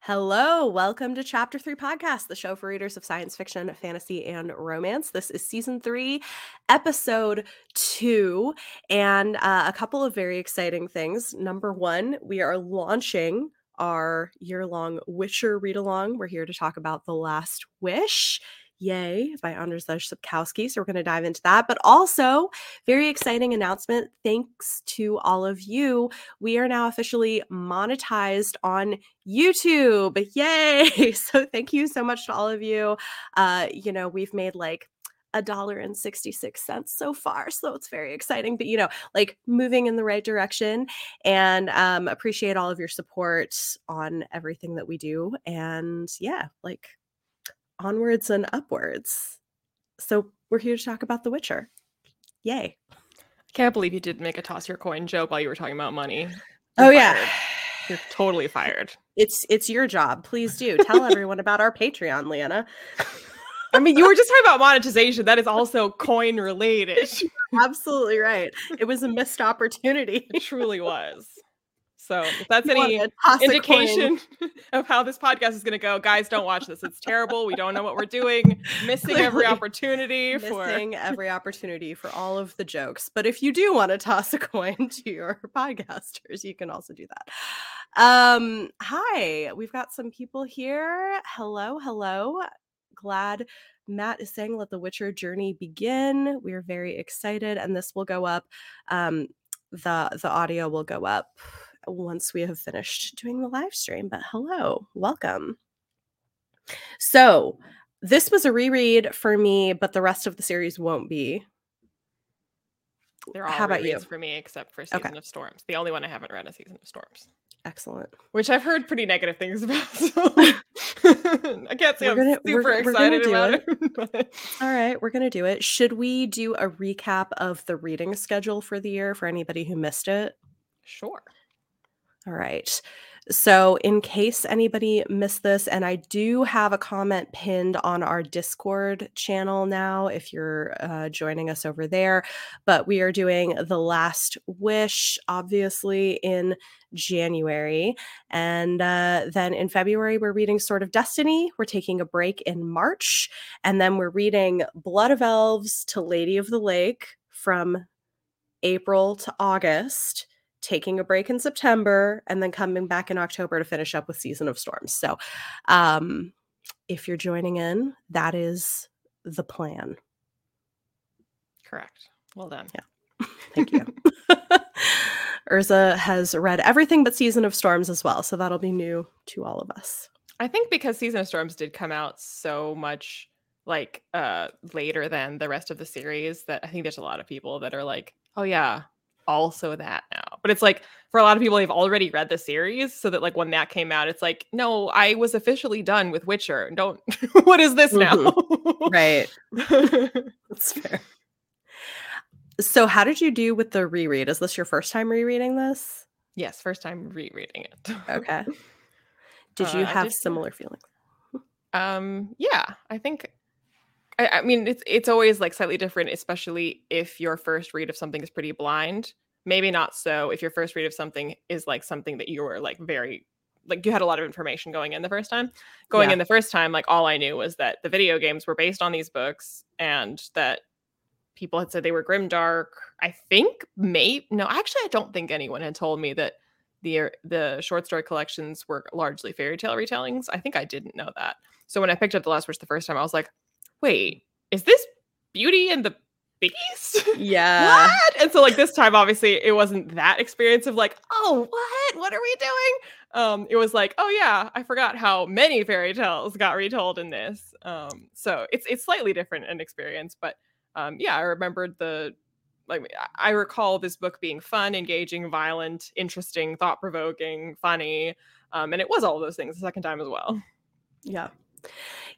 Hello, welcome to Chapter 3 Podcast, the show for readers of science fiction, fantasy, and romance. This is season 3, episode 2, and uh, a couple of very exciting things. Number one, we are launching our year long Witcher read along. We're here to talk about The Last Wish. Yay by Andrzej Sapkowski. So we're going to dive into that. But also, very exciting announcement. Thanks to all of you. We are now officially monetized on YouTube. Yay. So thank you so much to all of you. Uh, you know, we've made like a dollar and 66 cents so far so it's very exciting but you know like moving in the right direction and um appreciate all of your support on everything that we do and yeah like onwards and upwards. So we're here to talk about The Witcher. Yay. I can't believe you did make a toss your coin joke while you were talking about money. You're oh fired. yeah. You're totally fired. It's it's your job. Please do. Tell everyone about our Patreon, Leanna. I mean, you were just talking about monetization. That is also coin related. Absolutely right. It was a missed opportunity. It truly was. So if that's any indication of how this podcast is going to go, guys, don't watch this. It's terrible. We don't know what we're doing. Missing Clearly. every opportunity Missing for missing every opportunity for all of the jokes. But if you do want to toss a coin to your podcasters, you can also do that. Um, hi, we've got some people here. Hello, hello. Glad Matt is saying, let the Witcher journey begin. We are very excited, and this will go up. Um, the the audio will go up once we have finished doing the live stream. But hello, welcome. So, this was a reread for me, but the rest of the series won't be. They're all How about you? for me, except for Season okay. of Storms. The only one I haven't read is Season of Storms. Excellent. Which I've heard pretty negative things about. So I can't say we're I'm gonna, super we're, excited we're about it. it All right, we're gonna do it. Should we do a recap of the reading schedule for the year for anybody who missed it? Sure. All right. So, in case anybody missed this, and I do have a comment pinned on our Discord channel now if you're uh, joining us over there, but we are doing The Last Wish, obviously, in January. And uh, then in February, we're reading Sword of Destiny. We're taking a break in March. And then we're reading Blood of Elves to Lady of the Lake from April to August taking a break in September and then coming back in October to finish up with Season of Storms. So, um, if you're joining in, that is the plan. Correct. Well done. Yeah. Thank you. Urza has read everything but Season of Storms as well. So that'll be new to all of us. I think because Season of Storms did come out so much like uh later than the rest of the series that I think there's a lot of people that are like, oh yeah, also that now. But it's like for a lot of people, they've already read the series, so that like when that came out, it's like, no, I was officially done with Witcher. Don't what is this now? Mm-hmm. right. That's fair. So how did you do with the reread? Is this your first time rereading this? Yes, first time rereading it. okay. Did you uh, have just, similar feelings? Um, yeah, I think I, I mean, it's it's always like slightly different, especially if your first read of something is pretty blind. Maybe not so if your first read of something is like something that you were like very like you had a lot of information going in the first time. Going yeah. in the first time, like all I knew was that the video games were based on these books and that people had said they were grim dark. I think may no, actually I don't think anyone had told me that the er, the short story collections were largely fairy tale retellings. I think I didn't know that. So when I picked up The Last Wish the first time, I was like, wait, is this Beauty and the Beast? Yeah. what? And so like this time, obviously, it wasn't that experience of like, oh, what? What are we doing? Um, it was like, oh yeah, I forgot how many fairy tales got retold in this. Um, so it's it's slightly different an experience, but um, yeah, I remembered the like I recall this book being fun, engaging, violent, interesting, thought provoking, funny, um, and it was all those things the second time as well. Yeah,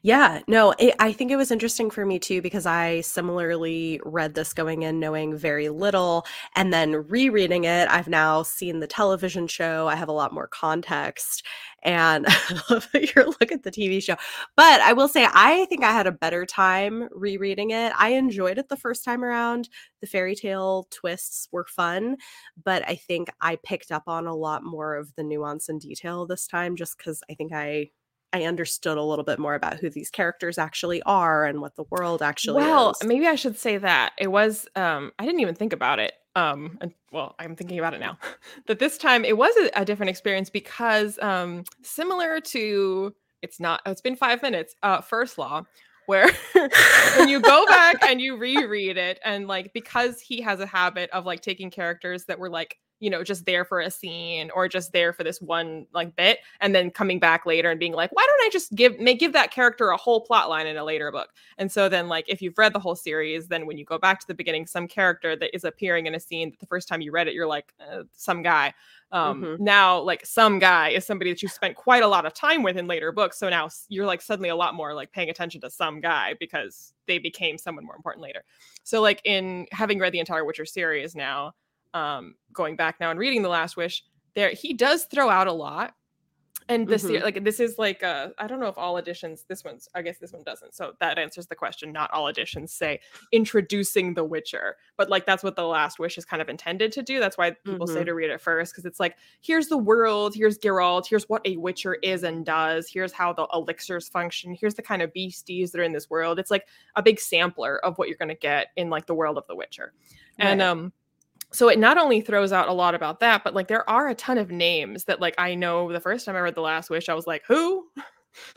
Yeah, no, it, I think it was interesting for me too because I similarly read this going in knowing very little and then rereading it. I've now seen the television show, I have a lot more context. And your look at the TV show. But I will say, I think I had a better time rereading it. I enjoyed it the first time around. The fairy tale twists were fun, but I think I picked up on a lot more of the nuance and detail this time just because I think I I understood a little bit more about who these characters actually are and what the world actually well, is. maybe I should say that. It was um I didn't even think about it. Um and well, I'm thinking about it now. that this time it was a, a different experience because um similar to it's not it's been 5 minutes. Uh first law where when you go back and you reread it and like because he has a habit of like taking characters that were like you know just there for a scene or just there for this one like bit and then coming back later and being like why don't i just give may give that character a whole plot line in a later book? And so then like if you've read the whole series then when you go back to the beginning some character that is appearing in a scene that the first time you read it you're like uh, some guy. Um mm-hmm. now like some guy is somebody that you spent quite a lot of time with in later books so now you're like suddenly a lot more like paying attention to some guy because they became someone more important later. So like in having read the entire witcher series now um, going back now and reading The Last Wish, there he does throw out a lot. And this mm-hmm. year, like this is like uh, I don't know if all editions, this one's I guess this one doesn't. So that answers the question. Not all editions say introducing the Witcher, but like that's what the Last Wish is kind of intended to do. That's why people mm-hmm. say to read it first because it's like here's the world, here's Geralt, here's what a Witcher is and does, here's how the elixirs function, here's the kind of beasties that are in this world. It's like a big sampler of what you're going to get in like the world of the Witcher, right. and um so it not only throws out a lot about that but like there are a ton of names that like i know the first time i read the last wish i was like who?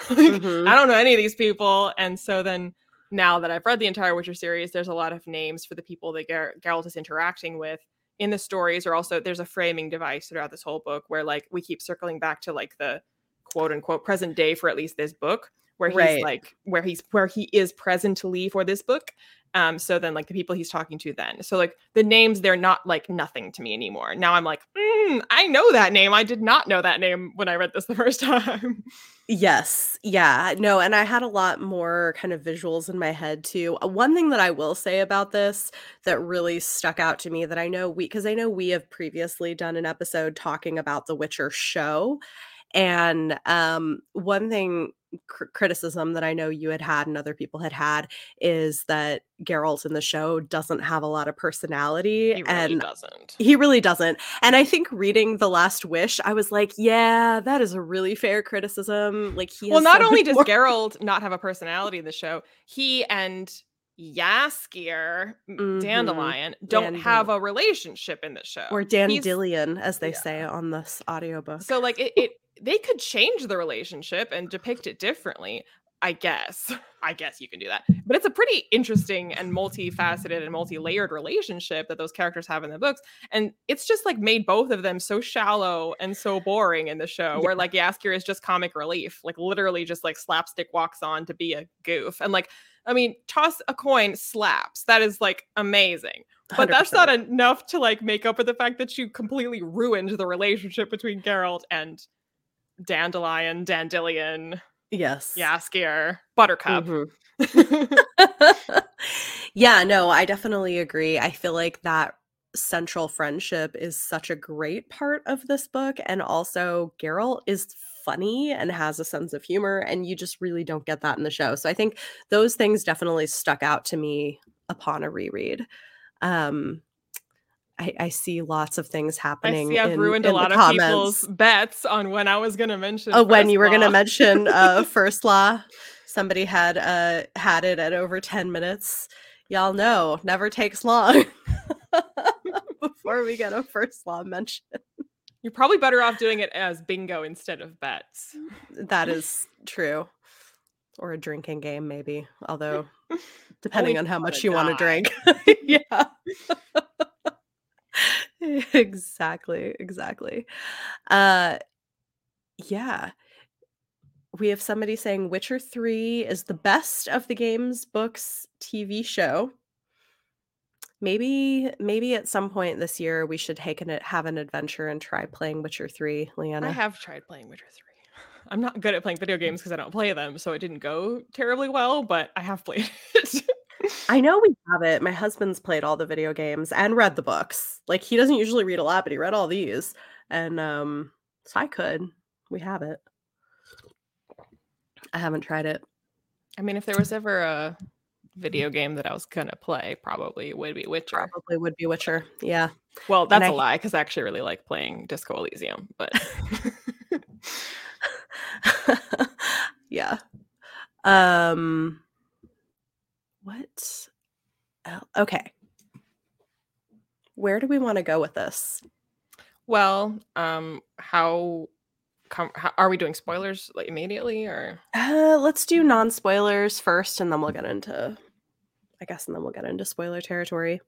Mm-hmm. i don't know any of these people and so then now that i've read the entire witcher series there's a lot of names for the people that Ger- geralt is interacting with. In the stories or also there's a framing device throughout this whole book where like we keep circling back to like the quote unquote present day for at least this book where he's right. like where he's where he is presently for this book um, so then like the people he's talking to then. So like the names, they're not like nothing to me anymore. Now I'm like, mm, I know that name. I did not know that name when I read this the first time. Yes. Yeah. No, and I had a lot more kind of visuals in my head too. Uh, one thing that I will say about this that really stuck out to me that I know we because I know we have previously done an episode talking about the Witcher show. And um, one thing cr- criticism that I know you had had and other people had had is that Geralt in the show doesn't have a lot of personality. He really and doesn't. He really doesn't. And I think reading The Last Wish, I was like, yeah, that is a really fair criticism. Like he Well, not only does Geralt not have a personality in the show, he and Jaskier mm-hmm. Dandelion don't have a relationship in the show. Or Dandelion, as they yeah. say on this audiobook. So like it, it they could change the relationship and uh-huh. depict it differently. I guess. I guess you can do that. But it's a pretty interesting and multifaceted and multi-layered relationship that those characters have in the books. And it's just like made both of them so shallow and so boring in the show, yeah. where like Jaskier is just comic relief, like literally just like slapstick walks on to be a goof. And like, I mean, toss a coin slaps. That is like amazing. But 100%. that's not enough to like make up for the fact that you completely ruined the relationship between Geralt and Dandelion, Dandelion, yes, Jaskier, Buttercup. Mm-hmm. yeah, no, I definitely agree. I feel like that central friendship is such a great part of this book. And also, Geralt is funny and has a sense of humor, and you just really don't get that in the show. So I think those things definitely stuck out to me upon a reread. Um, I, I, see lots of things happening. I see I've in, ruined in a lot of comments. people's bets on when I was going to mention. Oh, when you were going to mention uh, first law, somebody had uh, had it at over ten minutes. Y'all know, never takes long before we get a first law mention. You're probably better off doing it as bingo instead of bets. That is true. Or a drinking game, maybe. Although, depending on how much you want to drink. yeah. exactly, exactly. Uh yeah. We have somebody saying Witcher 3 is the best of the games, books, TV show. Maybe maybe at some point this year we should take an have an adventure and try playing Witcher 3, Leanna. I have tried playing Witcher 3. I'm not good at playing video games because I don't play them, so it didn't go terribly well, but I have played it. I know we have it. My husband's played all the video games and read the books. Like he doesn't usually read a lot, but he read all these. And um so I could. We have it. I haven't tried it. I mean, if there was ever a video game that I was gonna play, probably would be Witcher. Probably would be Witcher. Yeah. Well, that's a lie because I actually really like playing Disco Elysium, but yeah. Um what? Okay. Where do we want to go with this? Well, um, how, com- how are we doing spoilers like immediately or? Uh, let's do non spoilers first, and then we'll get into, I guess, and then we'll get into spoiler territory.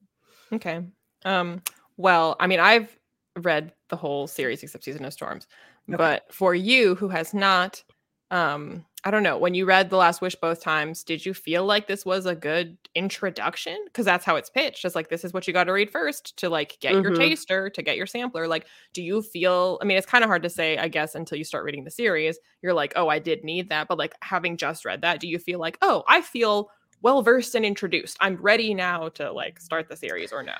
Okay. Um. Well, I mean, I've read the whole series except Season of Storms, okay. but for you who has not, um, I don't know. When you read The Last Wish both times, did you feel like this was a good introduction? Because that's how it's pitched. Just like this is what you got to read first to like get mm-hmm. your taster, to get your sampler. Like, do you feel? I mean, it's kind of hard to say, I guess, until you start reading the series. You're like, oh, I did need that. But like having just read that, do you feel like, oh, I feel well versed and introduced. I'm ready now to like start the series or no?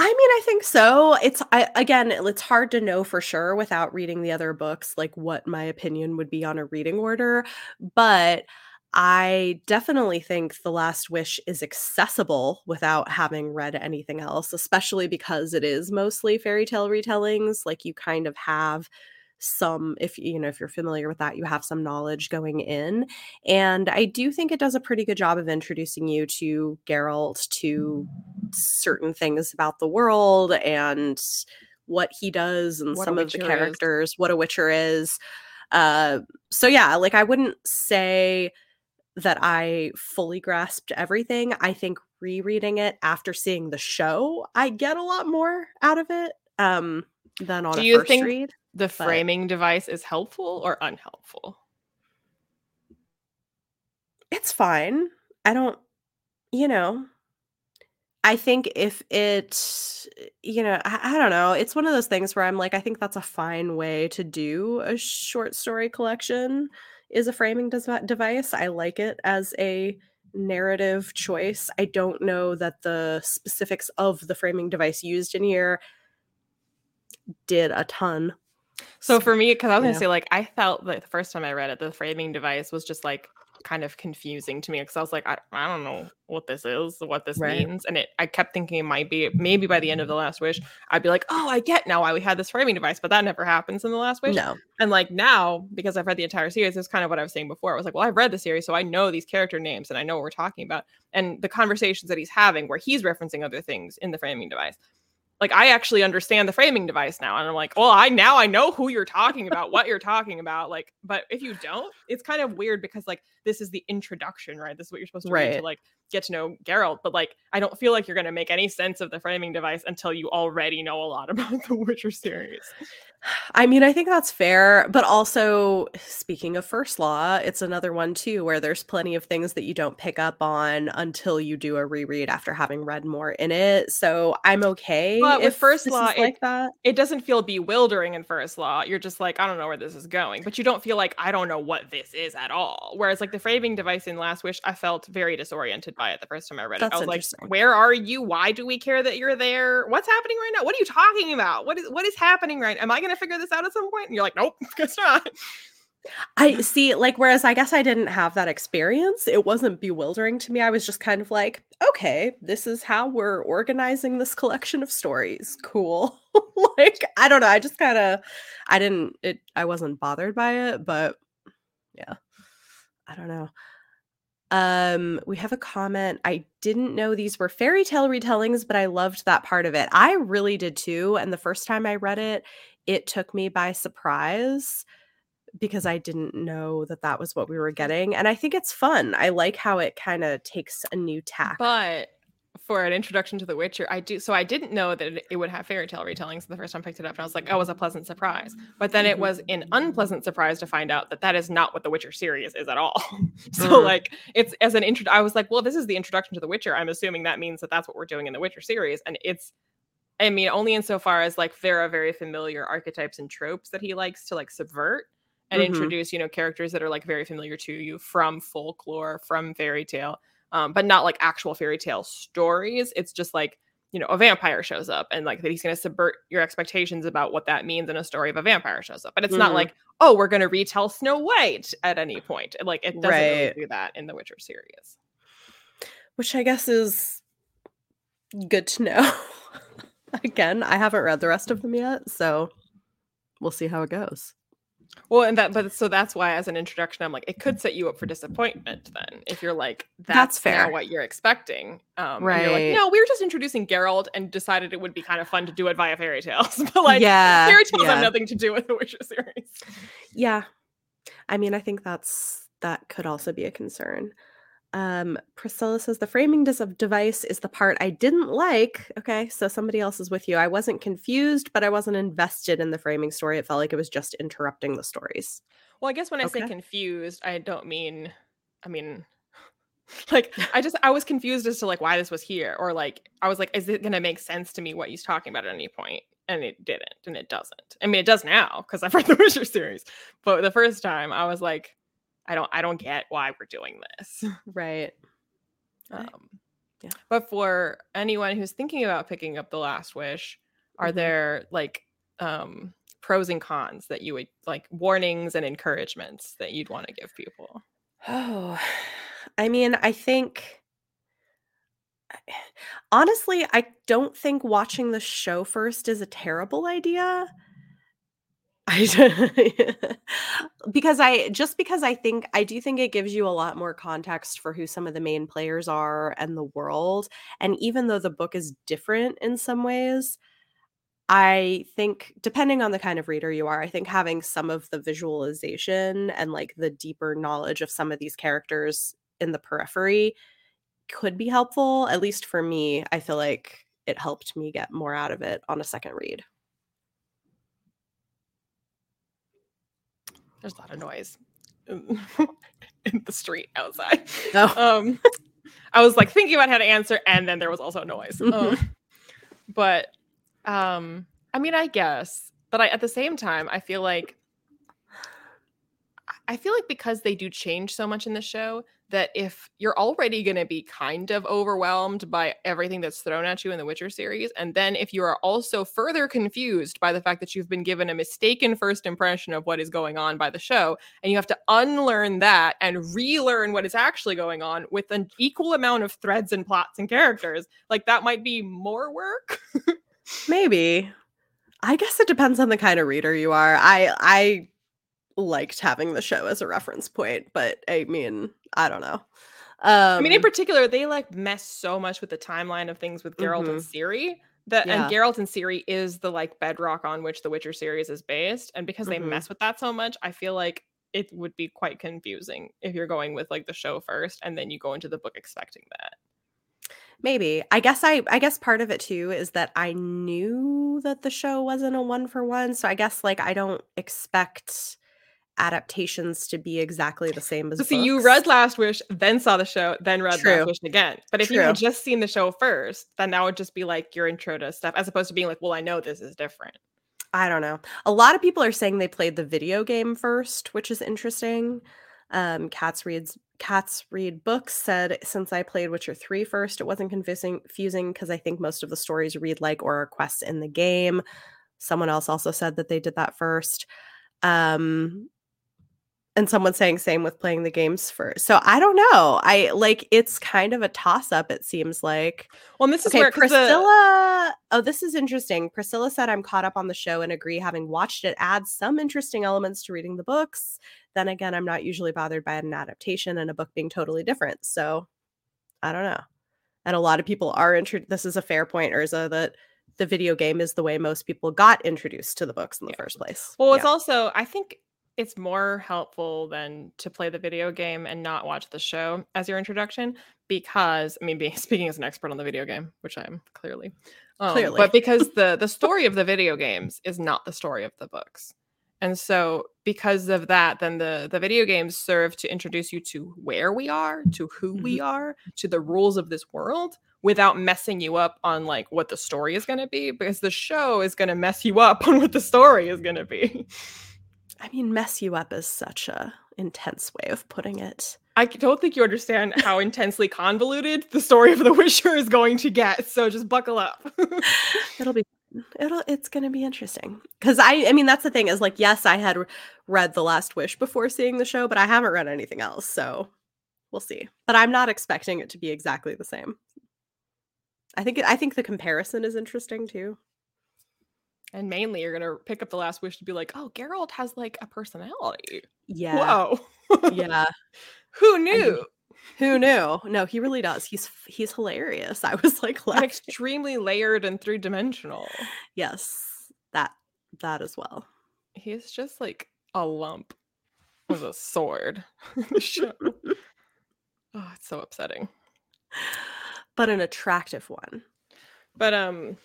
I mean, I think so. It's I, again, it's hard to know for sure without reading the other books, like what my opinion would be on a reading order. But I definitely think The Last Wish is accessible without having read anything else, especially because it is mostly fairy tale retellings. Like you kind of have some if you know if you're familiar with that you have some knowledge going in and i do think it does a pretty good job of introducing you to Geralt to certain things about the world and what he does and what some of the characters is. what a witcher is uh so yeah like i wouldn't say that i fully grasped everything i think rereading it after seeing the show i get a lot more out of it um than on Do a first think- read the framing but device is helpful or unhelpful? It's fine. I don't, you know, I think if it, you know, I, I, don't know, it's one of those things where I'm like, I think that's a fine way to do a short story collection is a framing des- device. I like it as a narrative choice. I don't know that the specifics of the framing device used in here did a ton so for me, because I was yeah. gonna say, like, I felt like the first time I read it, the framing device was just like kind of confusing to me because I was like, I, I don't know what this is, what this right. means. And it I kept thinking it might be maybe by the end of the last wish, I'd be like, oh, I get now why we had this framing device, but that never happens in the last wish. No. And like now, because I've read the entire series, it's kind of what I was saying before. I was like, well, I've read the series, so I know these character names and I know what we're talking about. And the conversations that he's having where he's referencing other things in the framing device like I actually understand the framing device now. And I'm like, well, I now I know who you're talking about, what you're talking about. Like, but if you don't, it's kind of weird because like this is the introduction, right? This is what you're supposed to right. read to like get to know Geralt. But like I don't feel like you're gonna make any sense of the framing device until you already know a lot about the Witcher series. I mean, I think that's fair, but also speaking of first law, it's another one too where there's plenty of things that you don't pick up on until you do a reread after having read more in it. So I'm okay. But with first law, it, like that. It doesn't feel bewildering in first law. You're just like, I don't know where this is going, but you don't feel like I don't know what this is at all. Whereas like the framing device in Last Wish, I felt very disoriented by it the first time I read it. That's I was like, where are you? Why do we care that you're there? What's happening right now? What are you talking about? What is what is happening right? Am I going to figure this out at some point? And you're like, nope, guess not. I see, like, whereas I guess I didn't have that experience, it wasn't bewildering to me. I was just kind of like, okay, this is how we're organizing this collection of stories. Cool. like, I don't know. I just kind of, I didn't, it, I wasn't bothered by it, but yeah, I don't know. Um, we have a comment. I didn't know these were fairy tale retellings, but I loved that part of it. I really did too. And the first time I read it, it took me by surprise because I didn't know that that was what we were getting. And I think it's fun. I like how it kind of takes a new tack. But for an introduction to The Witcher, I do. So I didn't know that it would have fairy tale retellings the first time I picked it up. And I was like, oh, it was a pleasant surprise. But then it mm-hmm. was an unpleasant surprise to find out that that is not what The Witcher series is at all. so, mm. like, it's as an intro, I was like, well, this is the introduction to The Witcher. I'm assuming that means that that's what we're doing in The Witcher series. And it's, I mean, only insofar as like there are very familiar archetypes and tropes that he likes to like subvert and Mhm. introduce you know characters that are like very familiar to you from folklore from fairy tale um, but not like actual fairy tale stories it's just like you know a vampire shows up and like that he's going to subvert your expectations about what that means in a story of a vampire shows up but it's not Mhm. like oh we're going to retell snow white at any point like it doesn't really do that in the witcher series which I guess is good to know. Again, I haven't read the rest of them yet, so we'll see how it goes. Well, and that, but so that's why, as an introduction, I'm like, it could set you up for disappointment. Then, if you're like, That's that's, fair. what you're expecting, um, Right. like, no, we were just introducing Geralt and decided it would be kind of fun to do it via fairy tales, but like, yeah, fairy tales yeah. have nothing to do with the Witcher series. Yeah. I mean, I think that's that could also be a concern. Um, Priscilla says the framing device is the part I didn't like. Okay, so somebody else is with you. I wasn't confused, but I wasn't invested in the framing story. It felt like it was just interrupting the stories. Well, I guess when I say confused, I don't mean, I mean, like I just I was confused as to like why this was here, or like I was like, is it gonna make sense to me what he's talking about at any point? And it didn't, and it doesn't. I mean, it does now because I've read the Witcher series, but the first time I was like, I don't, I don't get why we're doing this. Right. Um, Yeah. But for anyone who's thinking about picking up the Last Wish, are Mhm. there like um pros and cons that you would like warnings and encouragements that you'd want to give people? Oh, I mean, I think honestly, I don't think watching the show first is a terrible idea. I because I just because I think I do think it gives you a lot more context for who some of the main players are and the world. And even though the book is different in some ways, I think depending on the kind of reader you are, I think having some of the visualization and like the deeper knowledge of some of these characters in the periphery could be helpful. At least for me, I feel like it helped me get more out of it on a second read. There's a lot of noise in in the street outside. Oh, Um, I was like thinking about how to answer, and then there was also noise. Um, but um, I mean, I guess, but I at the same time, I feel like I feel like because they do change so much in the show that if you're already going to be kind of overwhelmed by everything that's thrown at you in the Witcher series, and then if you are also further confused by the fact that you've been given a mistaken first impression of what is going on by the show, and you have to unlearn that and relearn what is actually going on with an equal amount of threads and plots and characters, like that might be more work. maybe. I guess it depends on the kind of reader you are. I I liked having the show as a reference point, but I mean, I don't know. Um I mean, in particular, they like mess so much with the timeline of things with Geralt and Ciri that Yeah. and Geralt and Ciri is the like bedrock on which the Witcher series is based. And because they Mhm. mess with that so much, I feel like it would be quite confusing if you're going with like the show first and then you go into the book expecting that. Maybe. I guess I I guess part of it too is that I knew that the show wasn't a one for one. So I guess like I don't expect adaptations to be exactly the same as So see, you read Last Wish, then saw the show, then read True. Last Wish again. But if you had just seen the show first, then that would just be like your intro to stuff, as opposed to being like, well, I know this is different. I don't know. A lot of people are saying they played the video game first, which is interesting. Um, Cats reads Cats read books said since I played Witcher 3 first, it wasn't confusing confusing because I think most of the stories read like or are quests in the game. Someone else also said that they did that first. Um and someone saying same with playing the games first. So I don't know. I like it's kind of a toss up, it seems like. Well, and this is Okay, where 'cause the- Priscilla. Oh, this is interesting. Priscilla said, I'm caught up on the show and agree, having watched it adds some interesting elements to reading the books. Then again, I'm not usually bothered by an adaptation and a book being totally different. So I don't know. And a lot of people are intro. This is a fair point, Urza, that the video game is the way most people got introduced to the books in the Yeah. first place. Well, it's Yeah. also I think it's more helpful than to play the video game and not watch the show as your introduction because I mean, being, speaking as an expert on the video game, which I am clearly, um, Clearly. but because the the story of the video games is not the story of the books, and so because of that, then the the video games serve to introduce you to where we are, to who we are, to the rules of this world. Without messing you up on like what the story is going to be, because the show is going to mess you up on what the story is going to be. I mean, mess you up is such a intense way of putting it. I don't think you understand how intensely convoluted the story of The Witcher is going to get. So just buckle up. It'll be it'll it's going to be interesting cuz I I mean that's the thing is like yes, I had read The Last Wish before seeing the show, but I haven't read anything else. So we'll see. But I'm not expecting it to be exactly the same. I think I think the comparison is interesting too. And mainly, you're gonna pick up the last wish to be like, "Oh, Geralt has like a personality." Yeah. Whoa. Yeah. Who I mean, knew? who knew? No, he really does. He's he's hilarious. I was like laughing. extremely layered and three dimensional. Yes. That that as well. He's just like a lump with a sword. in the show. Oh, it's so upsetting. but an attractive one. But um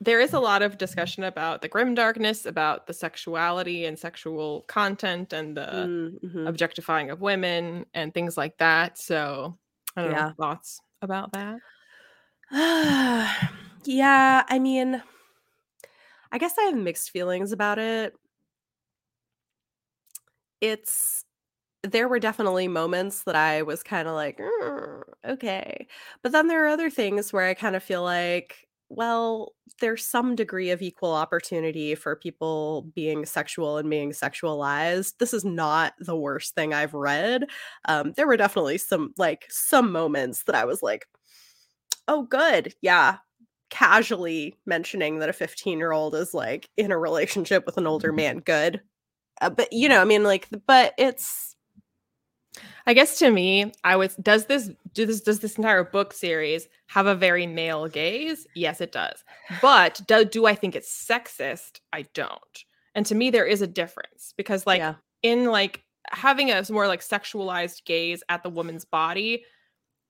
there is a lot of discussion about the grim darkness, about the sexuality and sexual content and the Mm, mhm. objectifying of women and things like that. So I don't Yeah. know thoughts about that. yeah, I mean, I guess I have mixed feelings about it. It's there were definitely moments that I was kind of like, "Mm, okay. But then there are other things where I kind of feel like, well, there's some degree of equal opportunity for people being sexual and being sexualized. This is not the worst thing I've read. Um, there were definitely some like some moments that I was like, oh, good. Yeah. Casually mentioning that a 15 year old is like in a relationship with an older man. Good. Uh, but you know, I mean, like, but it's I guess to me, I was does this do this does this entire book series have a very male gaze? Yes, it does. But do, do I think it's sexist? I don't. And to me, there is a difference because like yeah. in like having a more like sexualized gaze at the woman's body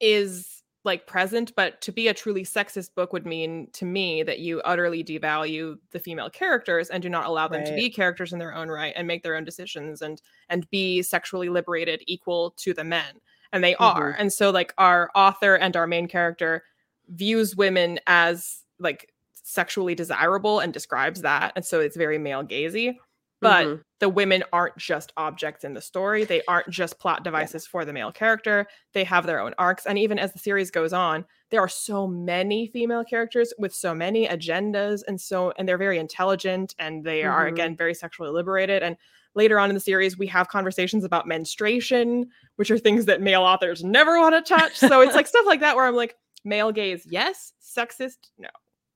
is like present but to be a truly sexist book would mean to me that you utterly devalue the female characters and do not allow them to be characters in their own right and make their own decisions and and be sexually liberated equal to the men and they are. Mhm. and so like our author and our main character views women as like sexually desirable and describes that and so it's very male gazy but Mhm. the women aren't just objects in the story. They aren't just plot devices for the male character. They have their own arcs. And even as the series goes on there are so many female characters with so many agendas and so and they're very intelligent and they are Mhm. again very sexually liberated. And later on in the series we have conversations about menstruation which are things that male authors never want to touch. So it's like stuff like that where i'm like male gaze yes. Sexist no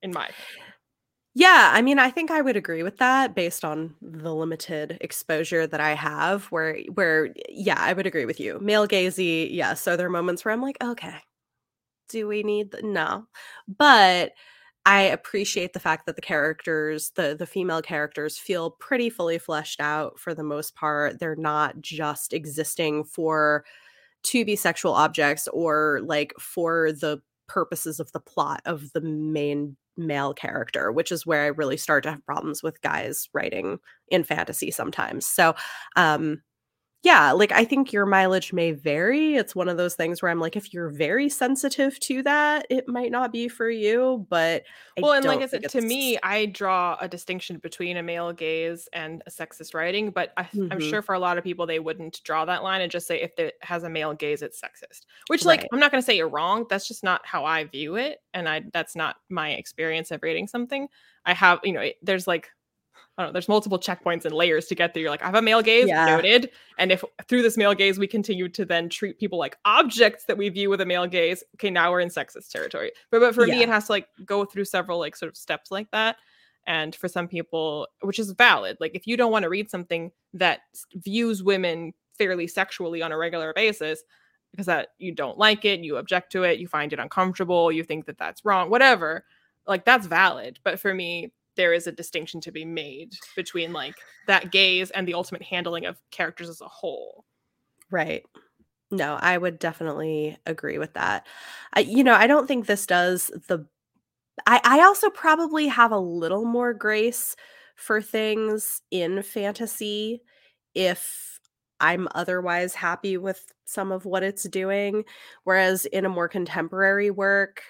in my opinion Yeah, I mean, I think I would agree with that based on the limited exposure that I have where where yeah, I would agree with you. Male gazy, yes. So there are moments where I'm like, okay, do we need no. But I appreciate the fact that the characters, the the female characters feel pretty fully fleshed out for the most part. They're not just existing for to be sexual objects or like for the purposes of the plot of the main male character, which is where I really start to have problems with guys writing in fantasy sometimes. So, um yeah, like I think your mileage may vary. It's one of those things where I'm like if you're very sensitive to that, it might not be for you, but I well and like i said to me i draw a distinction between a male gaze and a sexist writing but I, i'm Mhm. sure for a lot of people they wouldn't draw that line and just say if it has a male gaze it's sexist which like Right. i'm not going to say you're wrong that's just not how i view it and i that's not my experience of reading something i have you know it- there's like I don't know, there's multiple checkpoints and layers to get there. You're like, I have a male gaze, Yeah. noted. And if through this male gaze we continue to then treat people like objects that we view with a male gaze, okay, now we're in sexist territory. But but for me, it has to like go through several like sort of steps like that. And for some people, which is valid, like if you don't want to read something that views women fairly sexually on a regular basis, because that you don't like it, you object to it, you find it uncomfortable, you think that that's wrong, whatever, like that's valid. But for me, there is a distinction to be made between like that gaze and the ultimate handling of characters as a whole. Right. No, I would definitely agree with that. I, you know, I don't think this does the. I, I also probably have a little more grace for things in fantasy if I'm otherwise happy with some of what it's doing. Whereas in a more contemporary work,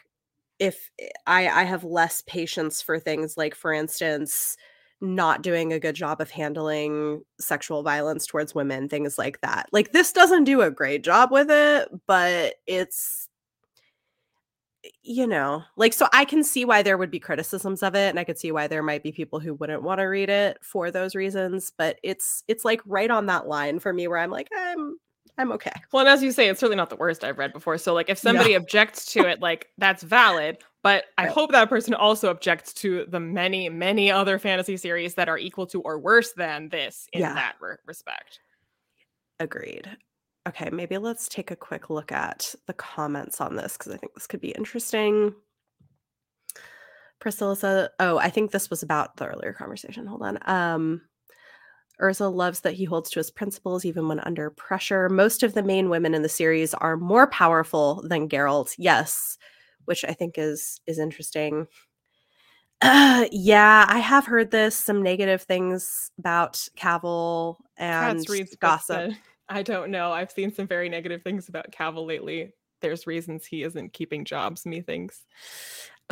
if eh, I, I have less patience for things like, for instance, not doing a good job of handling sexual violence towards women, things like that. Like this doesn't do a great job with it, but it's eh, you know, like so I can see why there would be criticisms of it and I could see why there might be people who wouldn't want to read it for those reasons, but it's it's like right on that line for me where I'm like I'm I'm okay. Well, and as you say, it's certainly not the worst I've read before. So, like, if somebody no. objects to it, like, that's valid. But I right. hope that person also objects to the many, many other fantasy series that are equal to or worse than this in yeah. that re- respect. Agreed. Okay, maybe let's take a quick look at the comments on this because I think this could be interesting. Priscilla said, "Oh, I think this was about the earlier conversation. Hold on. Um, Urza loves that he holds to his principles even when under pressure. Most of the main women in the series are more powerful than Geralt. Yes, which I think is is interesting. Uh, yeah, I have heard this some negative things about Cavill and gossip. I don't know. I've seen some very negative things about Cavill lately. There's reasons he isn't keeping jobs, methinks.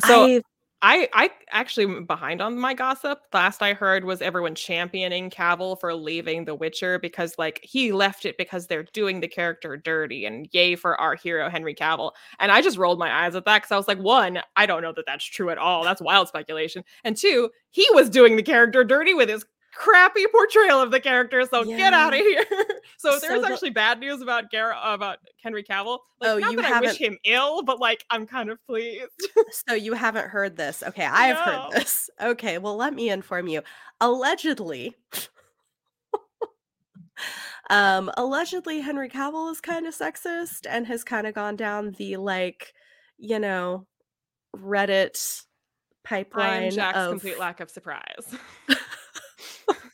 So I I I actually behind on my gossip. Last I heard was everyone championing Cavill for leaving The Witcher because like he left it because they're doing the character dirty and yay for our hero Henry Cavill. And I just rolled my eyes at that cuz I was like, one, I don't know that that's true at all. That's wild speculation. And two, he was doing the character dirty with his crappy portrayal of the character. So yeah. get out of here. so, so there's the, actually bad news about Gar- about Henry Cavill. Like, oh, not you that haven't... I wish him ill, but like I'm kind of pleased. so you haven't heard this? Okay, I've no. heard this. Okay, well let me inform you. Allegedly. um allegedly henry cavill is kind of sexist and has kind of gone down the like you know reddit pipeline Jack's of complete lack of surprise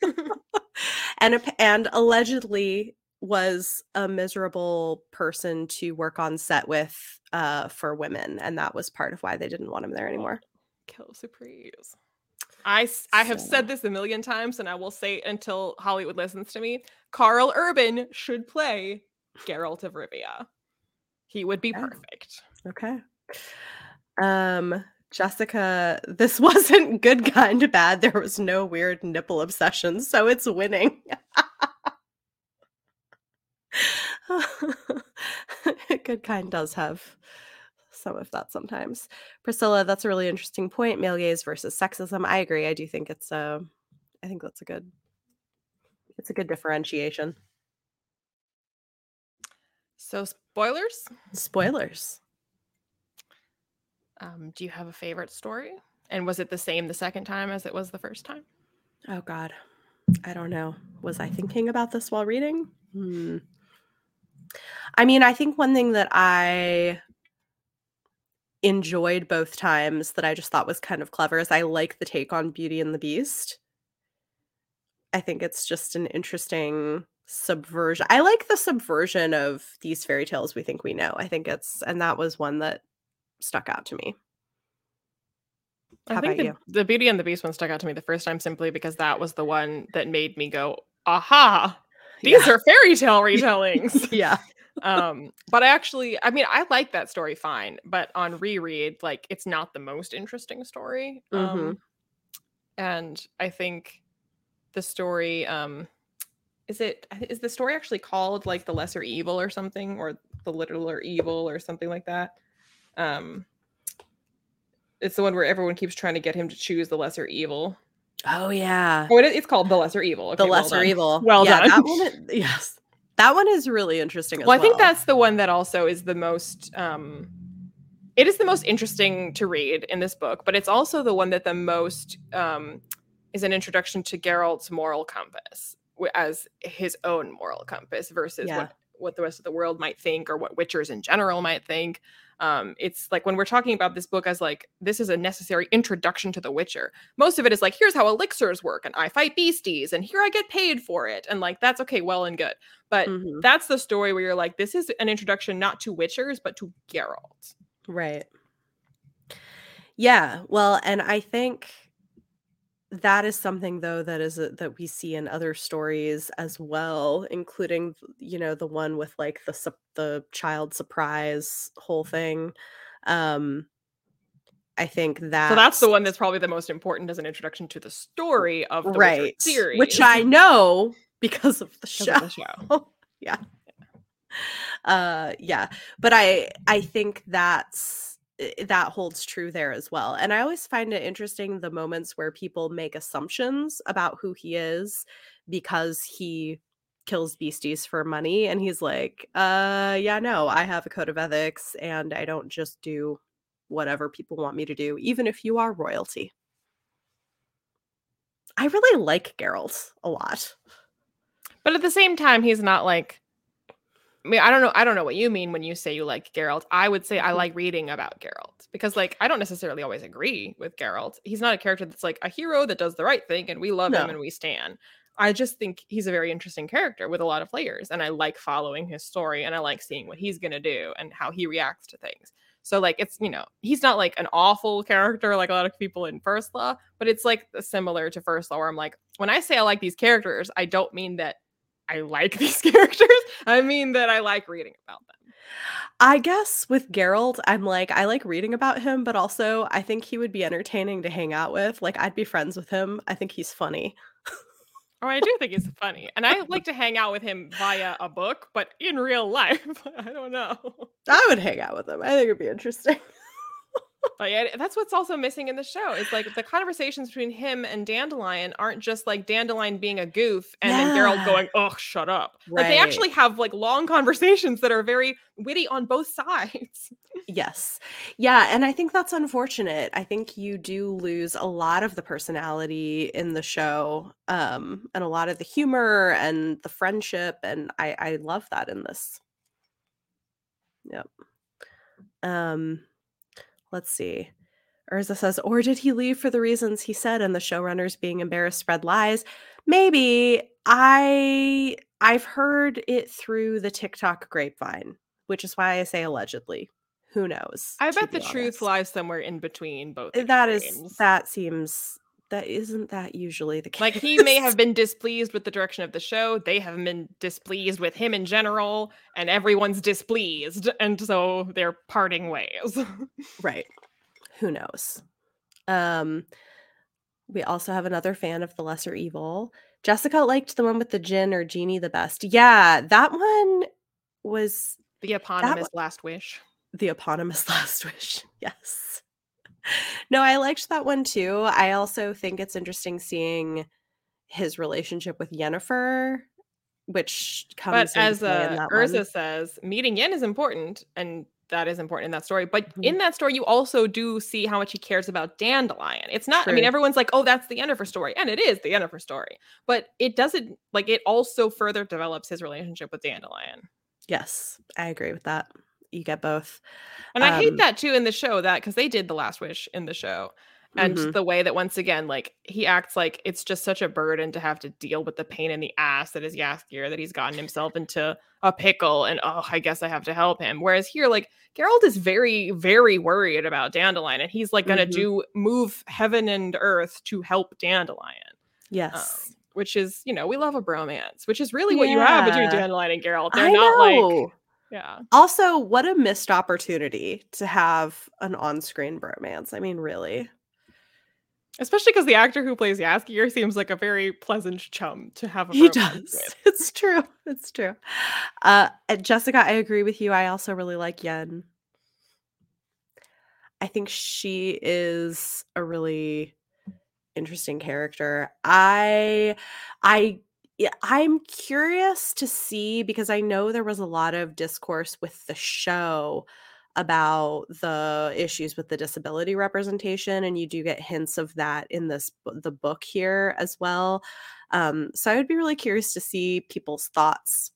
and and allegedly was a miserable person to work on set with uh, for women, and that was part of why they didn't want him there anymore. Kill surprise. I I have said this a million times, and I will say it until Hollywood listens to me. Karl Urban should play Geralt of Rivia. He would be perfect. Okay. Um, Jessica, this wasn't Goodkind bad. There was no weird nipple obsession, so it's winning. Goodkind does have some of that sometimes. Priscilla, that's a really interesting point. Male gaze versus sexism. I agree. I do think it's a I think that's a good it's a good differentiation. So spoilers? Spoilers. Um, do you have a favorite story? And was it the same the second time as it was the first time? Oh God, I don't know. Was I thinking about this while reading? Hmm. I mean, I think one thing that I enjoyed both times that I just thought was kind of clever is I like the take on Beauty and the Beast. I think it's just an interesting subversion. I like the subversion of these fairy tales we think we know. I think it's, and that was one that stuck out to me. How I think the, the, Beauty and the Beast one stuck out to me the first time simply because that was the one that made me go, aha, these yeah. are fairy tale retellings. yeah. um, but I actually, I mean, I like that story fine, but on reread, like it's not the most interesting story. Mm-hmm. Um, and I think the story, um, is it is the story actually called like the lesser evil or something or the littler evil or something like that um, it's the one where everyone keeps trying to get him to choose the lesser evil. Oh yeah. Oh, it, it's called the lesser evil. Okay, the lesser well evil. Well yeah, done. That one, yes, that one is really interesting. well, I think that's the one that also is the most. Um, it is the most interesting to read in this book, but it's also the one that the most um, is an introduction to Geralt's moral compass as his own moral compass versus yeah. what what the rest of the world might think or what witchers in general might think um it's like when we're talking about this book as like this is a necessary introduction to the witcher most of it is like here's how elixirs work and i fight beasties and here i get paid for it and like that's okay well and good. But mm-hmm. that's the story where you're like this is an introduction not to witchers but to geralt. Right. Yeah well and i think that is something though that is a, that we see in other stories as well including you know the one with like the the child surprise whole thing um I think that So that's the one that's probably the most important as an introduction to the story of the right, series. which I know because of the show. of the show. yeah. Uh yeah, but I I think that's that holds true there as well. And I always find it interesting the moments where people make assumptions about who he is because he kills beasties for money and he's like, "Uh yeah, no, I have a code of ethics and I don't just do whatever people want me to do even if you are royalty." I really like Geralt a lot. But at the same time, he's not like. I mean, I don't know. I don't know what you mean when you say you like Geralt. I would say I Mhm. like reading about Geralt because, like, I don't necessarily always agree with Geralt. He's not a character that's like a hero that does the right thing and we love him and we stand. I just think he's a very interesting character with a lot of layers, and I like following his story and I like seeing what he's gonna do and how he reacts to things. So, like, it's you know, he's not like an awful character like a lot of people in First Law, but it's like similar to First Law, where I'm like, when I say I like these characters, I don't mean that I like these characters. I mean that I like reading about them. I guess with Geralt, I'm like, I like reading about him, but also I think he would be entertaining to hang out with. Like, I'd be friends with him. I think he's funny. Oh, I do think he's funny, and I like to hang out with him via a book, but in real life, I don't know. I would hang out with him. I think it'd be interesting. But yeah, that's what's also missing in the show. It's like the conversations between him and Dandelion aren't just like Dandelion being a goof and then Geralt Yeah. going, "Oh, shut up." Like they actually have like long conversations that are very witty on both sides. Yes. Yeah. And I think that's unfortunate. I think you do lose a lot of the personality in the show um, and a lot of the humor and the friendship. And I, I love that in this. Yep. Um, let's see. Urza says, or did he leave for the reasons he said and the showrunners being embarrassed spread lies? Maybe. I I've heard it through the TikTok grapevine, which is why I say allegedly. Who knows? I bet the be truth lies somewhere in between both. That is that seems that isn't that usually the case. Like he may have been displeased with the direction of the show. They have been displeased with him in general, and everyone's displeased, and so they're parting ways. right. Who knows? Um we also have another fan of the lesser evil. Jessica liked the one with the djinn or genie the best. Yeah, that one was the eponymous last wish. the eponymous last wish. Yes. No, I liked that one too. I also think it's interesting seeing his relationship with Yennefer, which comes But as uh, Urza one. says, meeting Yen is important, and that is important in that story. But Mhm. in that story, you also do see how much he cares about Dandelion. It's not. I mean, everyone's like, "Oh, that's the Yennefer story," and it is the Yennefer story. But it doesn't like it also further develops his relationship with Dandelion. Yes, I agree with that. You get both. And I hate Um, that too in the show that because they did the last wish in the show. And Mhm. the way that once again, like he acts like it's just such a burden to have to deal with the pain in the ass that is Jaskier, that he's gotten himself into a pickle and oh, I guess I have to help him. Whereas here, like Geralt is very, very worried about Dandelion and he's like gonna Mhm. do move heaven and earth to help Dandelion. Yes. Um, which is, you know, we love a bromance, which is really what you have between Dandelion and Geralt. They're I not like know. Yeah. Also, what a missed opportunity to have an on-screen bromance. I mean, really. Especially because the actor who plays Jaskier seems like a very pleasant chum to have a He does. with. It's true. It's true. Uh, Jessica, I agree with you. I also really like Yen. I think she is a really interesting character. I, I, yeah, I'm curious to see because I know there was a lot of discourse with the show about the issues with the disability representation and you do get hints of that in this the book here as well um, so I would be really curious to see people's thoughts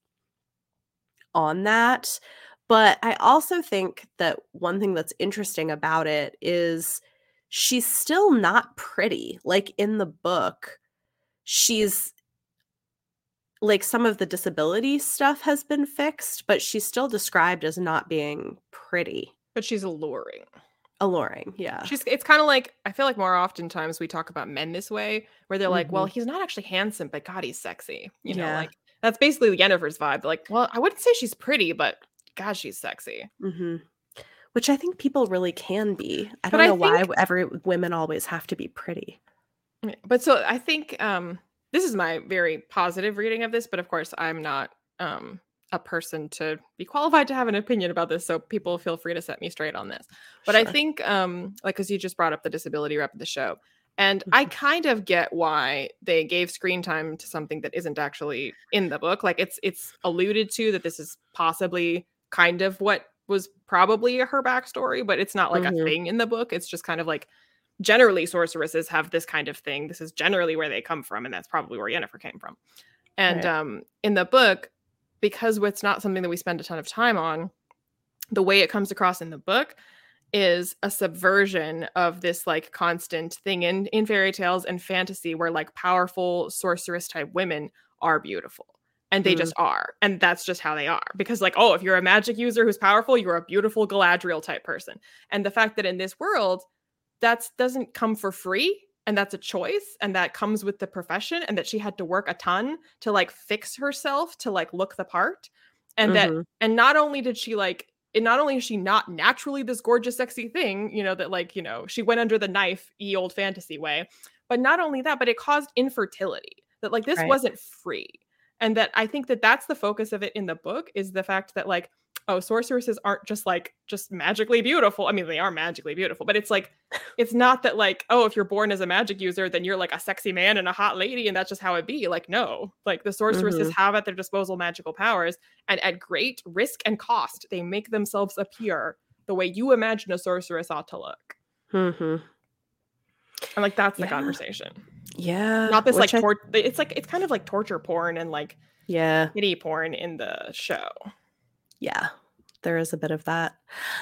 on that. But I also think that one thing that's interesting about it is she's still not pretty. Like in the book, she's like some of the disability stuff has been fixed, but she's still described as not being pretty. But she's alluring. Alluring, yeah. She's it's kind of like I feel like more oftentimes we talk about men this way, where they're like, well, he's not actually handsome, but God, he's sexy. You know, Mm-hmm. Like that's basically Yennefer's vibe. Like, well, I wouldn't say she's pretty, but God, she's sexy. hmm which I think people really can be. I don't I know why think- every women always have to be pretty. But so I think um this is my very positive reading of this, but of course I'm not um a person to be qualified to have an opinion about this, so people feel free to set me straight on this. But I think um like cuz you just brought up the disability rep of the show. And I Mhm. kind of get why they gave screen time to something that isn't actually in the book. Like it's it's alluded to that this is possibly kind of what was probably her backstory, but it's not like Mhm. a thing in the book. It's just kind of like generally sorceresses have this kind of thing. This is generally where they come from, and that's probably where Yennefer came from. And Right. um, in the book, because it's not something that we spend a ton of time on, the way it comes across in the book is a subversion of this like constant thing in in fairy tales and fantasy where like powerful sorceress type women are beautiful and they Mm. just are and that's just how they are because like oh if you're a magic user who's powerful you're a beautiful galadriel type person and the fact that in this world that's doesn't come for free and that's a choice and that comes with the profession and that she had to work a ton to like fix herself to like look the part and that Mhm. and not only did she like and not only is she not naturally this gorgeous sexy thing you know that like you know she went under the knife ye old fantasy way but not only that but it caused infertility that like this Right. wasn't free and that i think that that's the focus of it in the book is the fact that like oh sorceresses aren't just like just magically beautiful i mean they are magically beautiful but it's like it's not that like oh if you're born as a magic user then you're like a sexy man and a hot lady and that's just how it be like no like the sorceresses have at their disposal magical powers and at great risk and cost they make themselves appear the way you imagine a sorceress ought to look Mhm. and like that's the Yeah. conversation Yeah. not this like I- tor- it's like it's kind of like torture porn and like yeah. kitty porn in the show Yeah. There is a bit of that.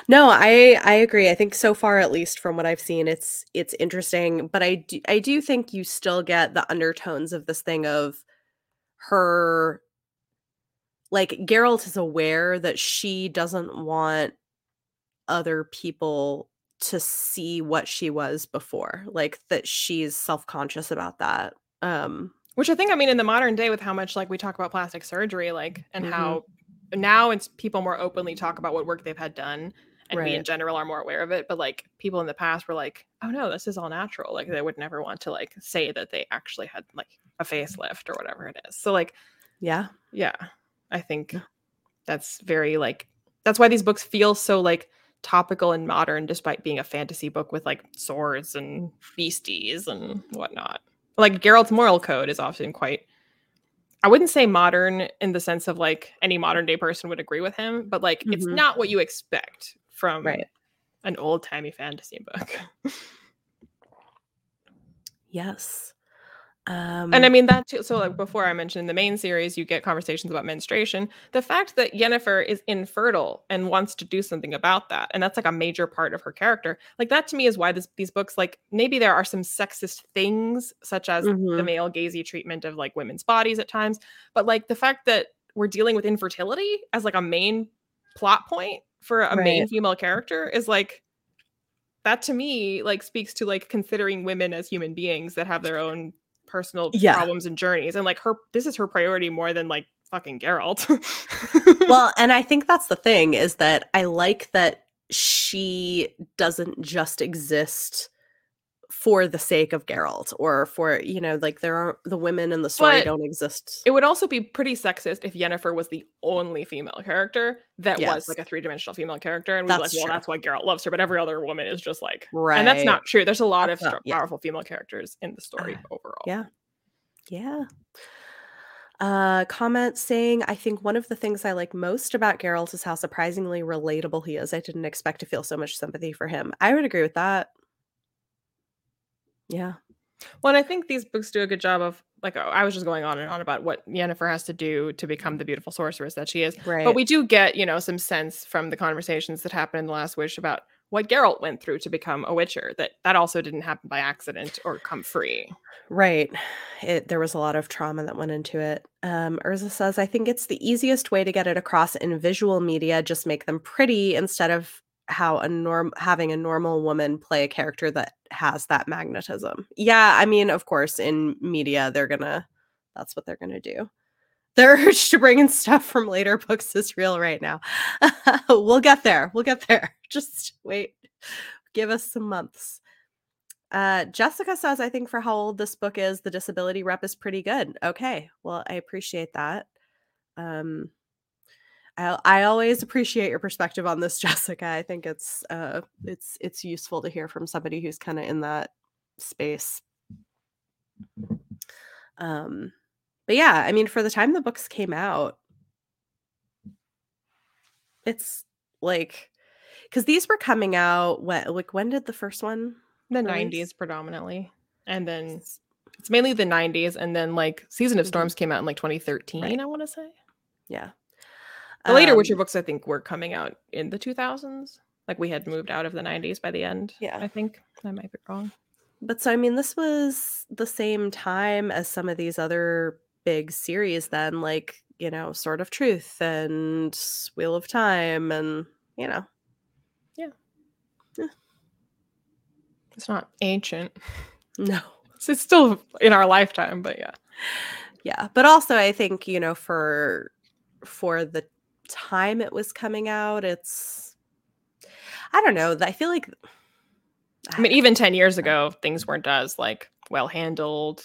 No, I I agree. I think so far at least from what I've seen it's it's interesting, but I do I do think you still get the undertones of this thing of her like Geralt is aware that she doesn't want other people to see what she was before. Like that she's self-conscious about that. Um Which I think, I mean, in the modern day, with how much like we talk about plastic surgery, like, and Mhm. how now it's people more openly talk about what work they've had done, and we in general are more aware of it. But like people in the past were like, "Oh no, this is all natural." Like they would never want to like say that they actually had like a facelift or whatever it is. So like, yeah. yeah, I think Yeah. that's very like that's why these books feel so like topical and modern, despite being a fantasy book with like swords and beasties and whatnot. Like Geralt's moral code is often quite I wouldn't say modern in the sense of like any modern day person would agree with him, but like it's Mhm. not what you expect from Right. an old timey fantasy book. Yes. Um And I mean that too. So like before I mentioned in the main series, you get conversations about menstruation. The fact that Yennefer is infertile and wants to do something about that, and that's like a major part of her character. Like that to me is why this these books like maybe there are some sexist things such as the Mhm. male gazy treatment of like women's bodies at times, but like the fact that we're dealing with infertility as like a main plot point for a main female character is like that to me like speaks to like considering women as human beings that have their own personal Yeah. problems and journeys and like her this is her priority more than like fucking Geralt. well, and I think that's the thing is that I like that she doesn't just exist for the sake of Geralt or for, you know, like there are the women in the story But don't exist. it would also be pretty sexist if Yennefer was the only female character that Yes. was like a three-dimensional female character and we'd be like, well, true. that's why Geralt loves her, but every other woman is just like right. and that's not true. There's a lot That's of not- yeah. powerful female characters in the story overall. yeah. Yeah. Uh comment saying I think one of the things I like most about Geralt is how surprisingly relatable he is. I didn't expect to feel so much sympathy for him. I would agree with that. Yeah. Well, and I think these books do a good job of like I was just going on and on about what Yennefer has to do to become the beautiful sorceress that she is. Right. But we do get, you know, some sense from the conversations that happened in the last wish about what Geralt went through to become a witcher. That that also didn't happen by accident or come free. Right. It there was a lot of trauma that went into it. Um, Urza says, I think it's the easiest way to get it across in visual media, just make them pretty instead of how a norm having a normal woman play a character that has that magnetism. Yeah, I mean, of course, in media, they're gonna that's what they're gonna do. the urge to bring in stuff from later books is real right now. we'll get there. We'll get there. Just wait. Give us some months. Uh, Jessica says, I think for how old this book is, the disability rep is pretty good. Okay. Well, I appreciate that. Um, I, I always appreciate your perspective on this, Jessica. I think it's uh, it's it's useful to hear from somebody who's kind of in that space. Um, but yeah, I mean, for the time the books came out, it's like because these were coming out when like when did the first one the release? 90s predominantly and then it's mainly the 90s and then like season of Mhm. storms came out in like 2013 Right. i want to say Yeah. The later Um, witcher books i think were coming out in the 2000s like we had moved out of the 90s by the end Yeah. i think i might be wrong But so I mean, this was the same time as some of these other big series. Then, like you know, Sword of Truth and Wheel of Time, and you know, Yeah. yeah. it's not ancient no, it's, it's still in our lifetime but yeah yeah. But also, I think you know, for for the time it was coming out, it's I don't know. I feel like i mean ah, even 10 years ago things weren't as like well handled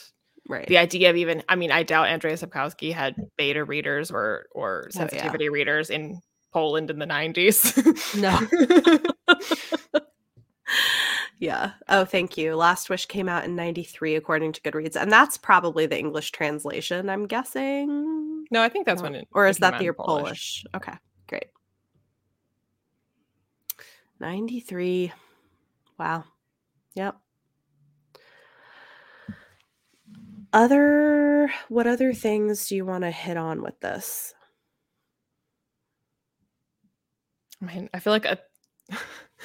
right. the idea of even i mean i doubt Andrzej Sapkowski had beta readers or or Oh, yeah. sensitivity readers in poland in the 90s No. Yeah. Oh, thank you. Last Wish came out in 93 according to Goodreads. And that's probably the English translation, I'm guessing. No i think that's No. when it or is that the your Polish? Okay, great. 93. Wow. Yep. Other what other things do you want to hit on with this? I mean, I feel like a,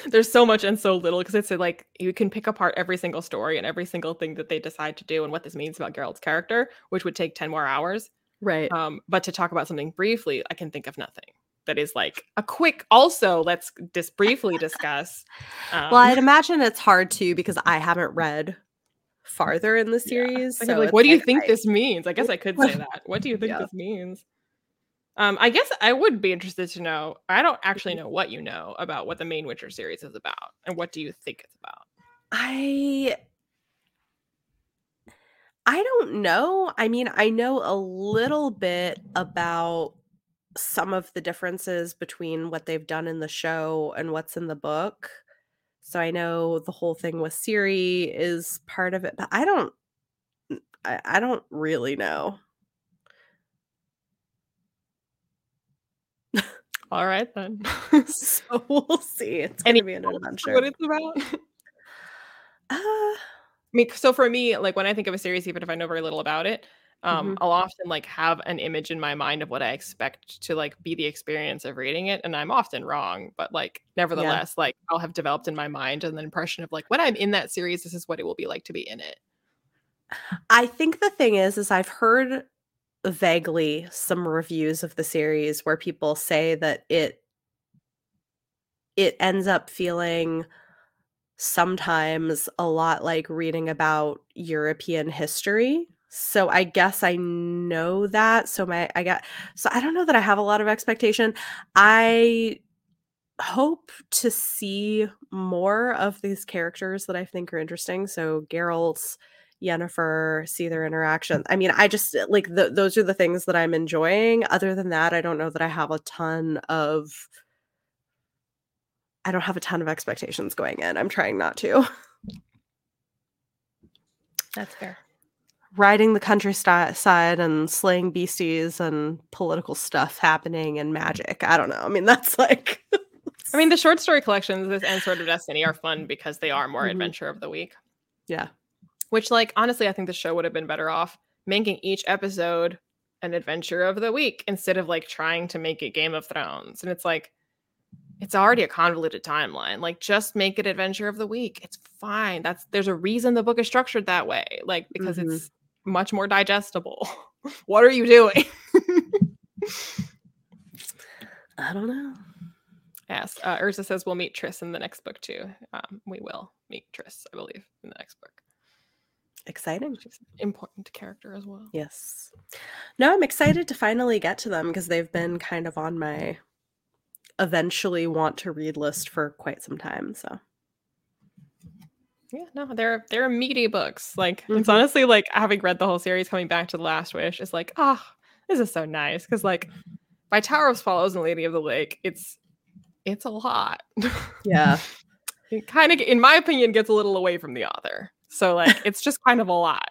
there's so much and so little because it's like you can pick apart every single story and every single thing that they decide to do and what this means about Geralt's character, which would take 10 more hours. Right. Um, but to talk about something briefly, I can think of nothing that is like a quick, also, let's just briefly discuss. Um, well, I'd imagine it's hard too because I haven't read farther in the series. Like, so like, what do you like think I- this means? I guess I could say that. What do you think Yeah. this means? Um, I guess I would be interested to know. I don't actually Mm-hmm. know what you know about what the main Witcher series is about, and what do you think it's about? I I don't know. I mean, I know a little bit about some of the differences between what they've done in the show and what's in the book. So I know the whole thing with Ciri is part of it, but I don't I, I don't really know. All right then. So we'll see. It's Any gonna be an adventure. what it's about? Uh, mean, so for me, like when I think of a series, even if I know very little about it, um, Mhm. I'll often like have an image in my mind of what I expect to like be the experience of reading it, and I'm often wrong, but like nevertheless, like I'll have developed in my mind an impression of like when I'm in that series, this is what it will be like to be in it. I think the thing is, is I've heard vaguely some reviews of the series where people say that it it ends up feeling sometimes a lot like reading about European history. So I guess I know that. So my I got so I don't know that I have a lot of expectation. I hope to see more of these characters that I think are interesting. So Geralt, Yennefer, see their interaction. I mean, I just like th- those are the things that I'm enjoying. Other than that, I don't know that I have a ton of I don't have a ton of expectations going in. I'm trying not to. That's fair. Riding the countryside and slaying beasties and political stuff happening and magic. I don't know. I mean, that's like I mean, the short story collections this and Sword of Destiny are fun because they are more Mhm. adventure of the week. yeah. Which, like, honestly, I think the show would have been better off making each episode an adventure of the week instead of like trying to make it Game of Thrones. And it's like, it's already a convoluted timeline. Like, just make it adventure of the week. It's fine. That's there's a reason the book is structured that way. Like, because Mhm. it's much more digestible. what are you doing? I don't know. yes. Uh, Urza says we'll meet Triss in the next book too. Um, we will meet Triss, I believe, in the next book. Exciting. She's an important character as well. Yes. No, I'm excited to finally get to them because they've been kind of on my eventually want to read list for quite some time. So Yeah, no, they're they're meaty books. Like it's Mhm. honestly like having read the whole series, coming back to the Last Wish is like, oh, this is so nice because like by Tower of Swallows and Lady of the Lake, it's it's a lot. yeah. it kind of, in my opinion, gets a little away from the author. So like it's just kind of a lot.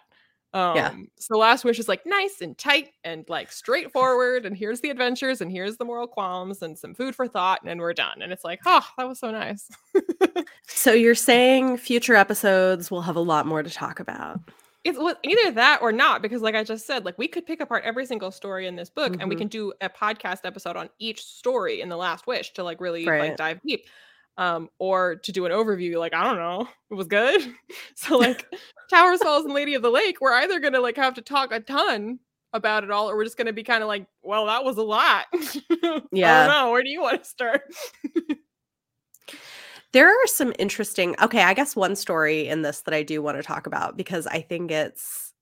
Um, Yeah. So Last Wish is like nice and tight and like straightforward, and here's the adventures, and here's the moral qualms, and some food for thought, and we're done. And it's like, oh, that was so nice. So you're saying future episodes will have a lot more to talk about. it's well, either that or not because like i just said like we could pick apart every single story in this book and we Mhm. can do a podcast episode on each story in the last wish to like really Right. like dive deep um or to do an overview like i don't know it was good. So like towers falls and lady of the lake we're either gonna like have to talk a ton about it all or we're just gonna be kind of like well that was a lot. Yeah. i don't know where do you want to start? There are some interesting okay, I guess one story in this that I do want to talk about because I think it's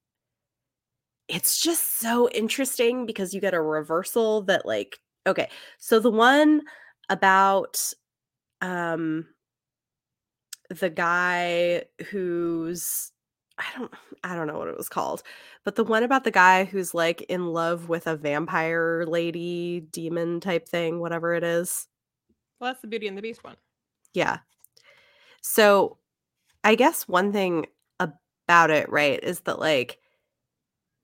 it's just so interesting because you get a reversal that like okay, so the one about um the guy who's I don't I don't know what it was called, but the one about the guy who's like in love with a vampire lady, demon type thing, whatever it is. well that's the beauty and the beast one Yeah. So I guess one thing about it, right, is that like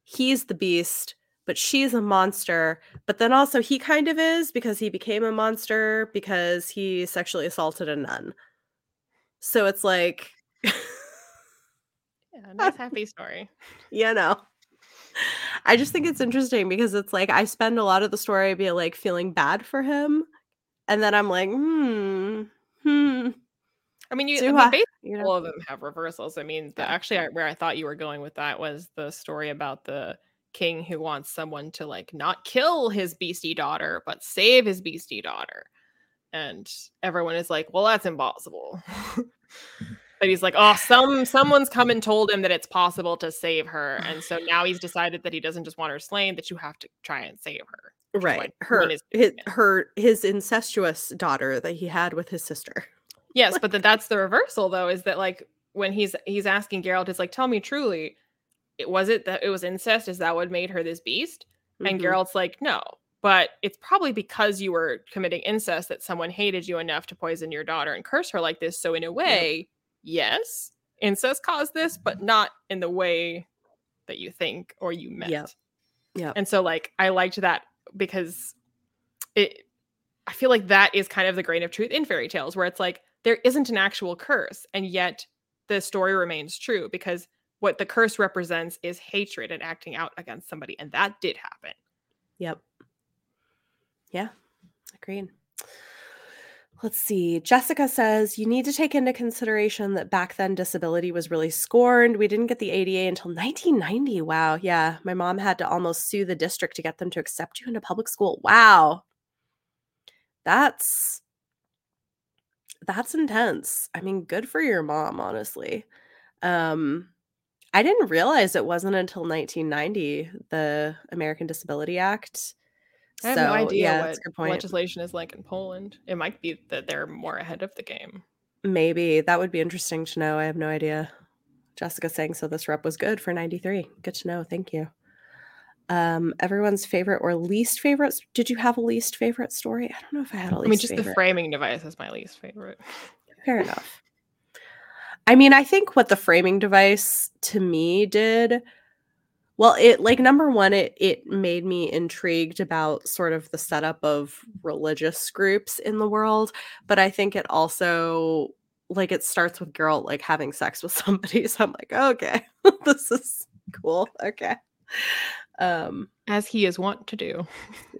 he's the beast, but she's a monster. But then also he kind of is because he became a monster because he sexually assaulted a nun. So it's like, yeah nice happy story you know. I just think it's interesting because it's like I spend a lot of the story being like feeling bad for him. And then I'm like, hmm, hmm. i mean you I mean, basically You know? all of them have reversals. I mean, the, actually, I, where I thought you were going with that was the story about the king who wants someone to like not kill his beastie daughter, but save his beastie daughter. And everyone is like, "Well, that's impossible." but he's like, "Oh, some someone's come and told him that it's possible to save her, and so now he's decided that he doesn't just want her slain; that you have to try and save her." right her when is his, her his incestuous daughter that he had with his sister Yes, but then that's the reversal though, is that like when he's he's asking Geralt, it's like, tell me truly, it was it that it was incest? Is that what made her this beast? And Mhm. Geralt's like, no. But it's probably because you were committing incest that someone hated you enough to poison your daughter and curse her like this. So in a way, yes, incest caused this, but not in the way that you think or you meant. Yeah. Yep. And so like I liked that because it I feel like that is kind of the grain of truth in fairy tales where it's like there isn't an actual curse and yet the story remains true because what the curse represents is hatred and acting out against somebody and that did happen. yep. Yeah agreed. Let's see jessica says you need to take into consideration that back then disability was really scorned. We didn't get the ADA until 1990 wow yeah my mom had to almost sue the district to get them to accept you into public school. Wow. That's that's intense. I mean good for your mom honestly. Um i didn't realize it wasn't until 1990 the american disability act I have no idea yeah what that's good point legislation is like in Poland. It might be that they're more ahead of the game. maybe that would be interesting to know i have no idea jessica saying so this rep was good for 93 good to know thank you um everyone's favorite or least favorite did you have a least favorite story i don't know if i had a least favorite. I mean, just favorite. the framing device is my least favorite. Fair enough. I mean, I think what the framing device to me did, well, it like number one, it it made me intrigued about sort of the setup of religious groups in the world, but I think it also like it starts with Geralt like having sex with somebody, so I'm like, okay, this is cool. Okay. Um As he is wont to do.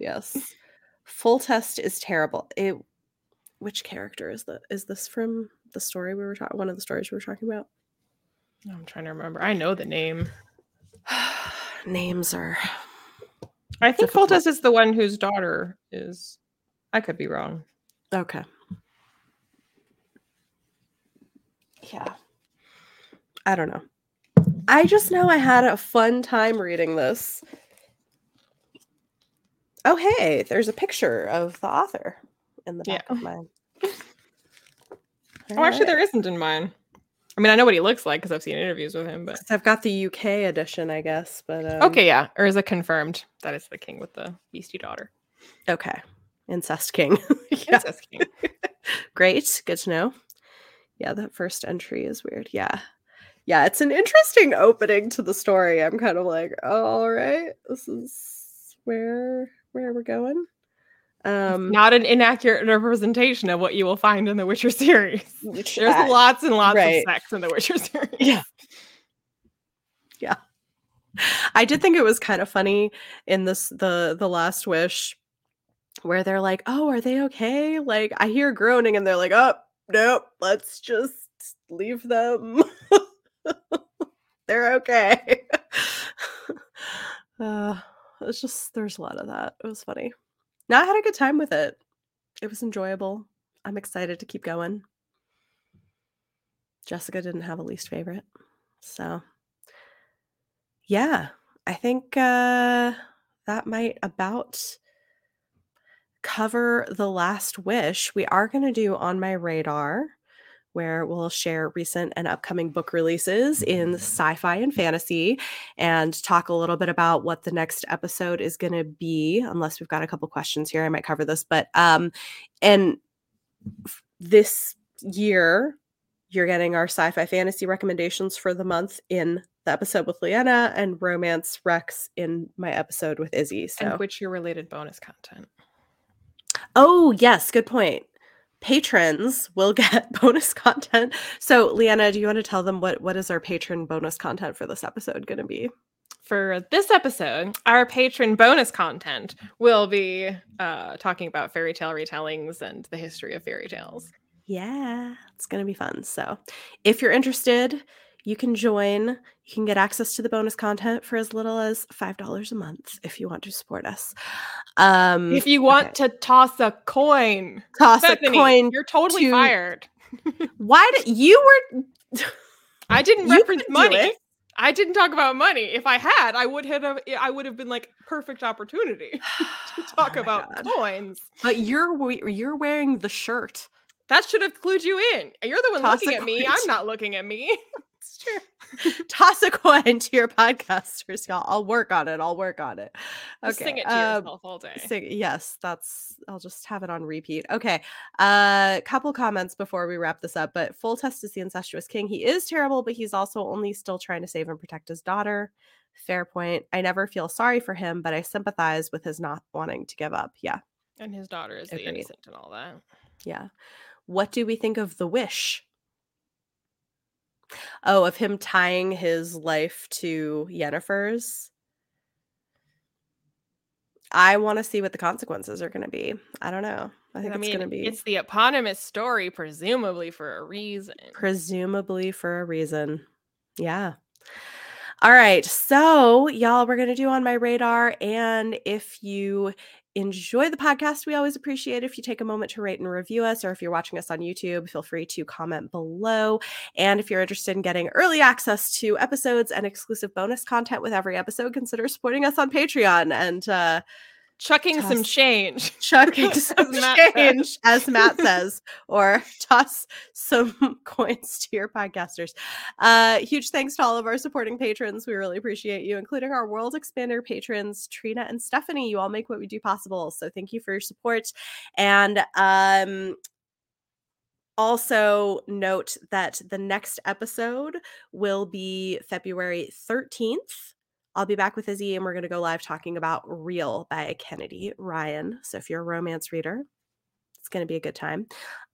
yes. Foltest is terrible. It which character is that? Is this from the story we were talking one of the stories we were talking about? I'm trying to remember. I know the name. Names are I think Difficult. Foltest is the one whose daughter is. I could be wrong. okay. Yeah. I don't know. I just know I had a fun time reading this. Oh, hey, there's a picture of the author in the back Yeah. of mine. Oh, actually, there isn't in mine. I mean, I know what he looks like because I've seen interviews with him, but I've got the UK edition, I guess, but um, okay, yeah. Or is it confirmed that it's the king with the beastie daughter? okay, incest king. yeah, Princess king. great, good to know. Yeah, that first entry is weird. Yeah, yeah, it's an interesting opening to the story. I'm kind of like, oh, all right, this is where where we're going. Um, Not an inaccurate representation of what you will find in the Witcher series. which There's I- lots and lots right. of sex in the Witcher series. Yeah. Yeah. I did think it was kind of funny in this the the last wish where they're like, "Oh, are they okay?" Like I hear groaning and they're like, "Oh, nope, let's just leave them. they're okay." uh it's just there's a lot of that. It was funny. I had a good time with it. It was enjoyable. I'm excited to keep going. Jessica didn't have a least favorite. So, yeah, I think uh, that might about cover the last wish. We are going to do on my radar, where we'll share recent and upcoming book releases in sci fi and fantasy and talk a little bit about what the next episode is going to be. Unless we've got a couple questions here, I might cover this. But, um, and this year, you're getting our sci-fi fantasy recommendations for the month in the episode with Leanna and romance Rex in my episode with Izzy. So And Witcher related bonus content. Oh, yes, good point. Patrons will get bonus content. So, Leanna, do you want to tell them what what is our patron bonus content for this episode going to be? For this episode, our patron bonus content will be uh, talking about fairy tale retellings and the history of fairy tales. Yeah, it's going to be fun. So, if you're interested, you can join. You can get access to the bonus content for as little as $5 a month if you want to support us. Um If you want okay. to toss a coin, toss Bethany, a coin, you're totally to- fired. why did you were I didn't reference money. I didn't talk about money. If I had, I would have. I would have been like perfect opportunity to talk Oh about God. coins. But you're you're wearing the shirt. That should have clued you in. You're the one Toss looking at me. I'm not looking at me. It's true. Toss a coin to your podcasters, y'all. I'll work on it. I'll work on it. Okay. Just sing it to um, yourself all day. sing- yes, that's. I'll just have it on repeat. Okay. A uh, couple comments before we wrap this up. But Foltest is the incestuous king. He is terrible, but he's also only still trying to save and protect his daughter. Fair point. I never feel sorry for him, but I sympathize with his not wanting to give up. Yeah. And his daughter is the innocent and all that. Yeah. What do we think of the wish? Oh, of him tying his life to Yennefer's. I want to see what the consequences are going to be. I don't know. I think I it's mean, going to be it's the eponymous story, presumably for a reason. presumably for a reason. Yeah. All right. So, y'all, we're going to do on my radar. And if you enjoy the podcast, we always appreciate if you take a moment to rate and review us. Or if you're watching us on YouTube, feel free to comment below. And if you're interested in getting early access to episodes and exclusive bonus content with every episode, consider supporting us on Patreon and uh, Chucking some change. chucking As some Matt says. change, as Matt says, or toss some coins to your podcasters. Uh, huge thanks to all of our supporting patrons. We really appreciate you, including our World Expander patrons, Trina and Stephanie. You all make what we do possible. So thank you for your support. And um, also note that the next episode will be February 13th. I'll be back with Izzy and we're going to go live talking about Reel by Kennedy Ryan. So if you're a romance reader, it's going to be a good time.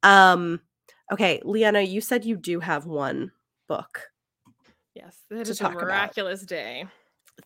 Um okay, Leanna, you said you do have one book. Yes, it is a talk about. miraculous day.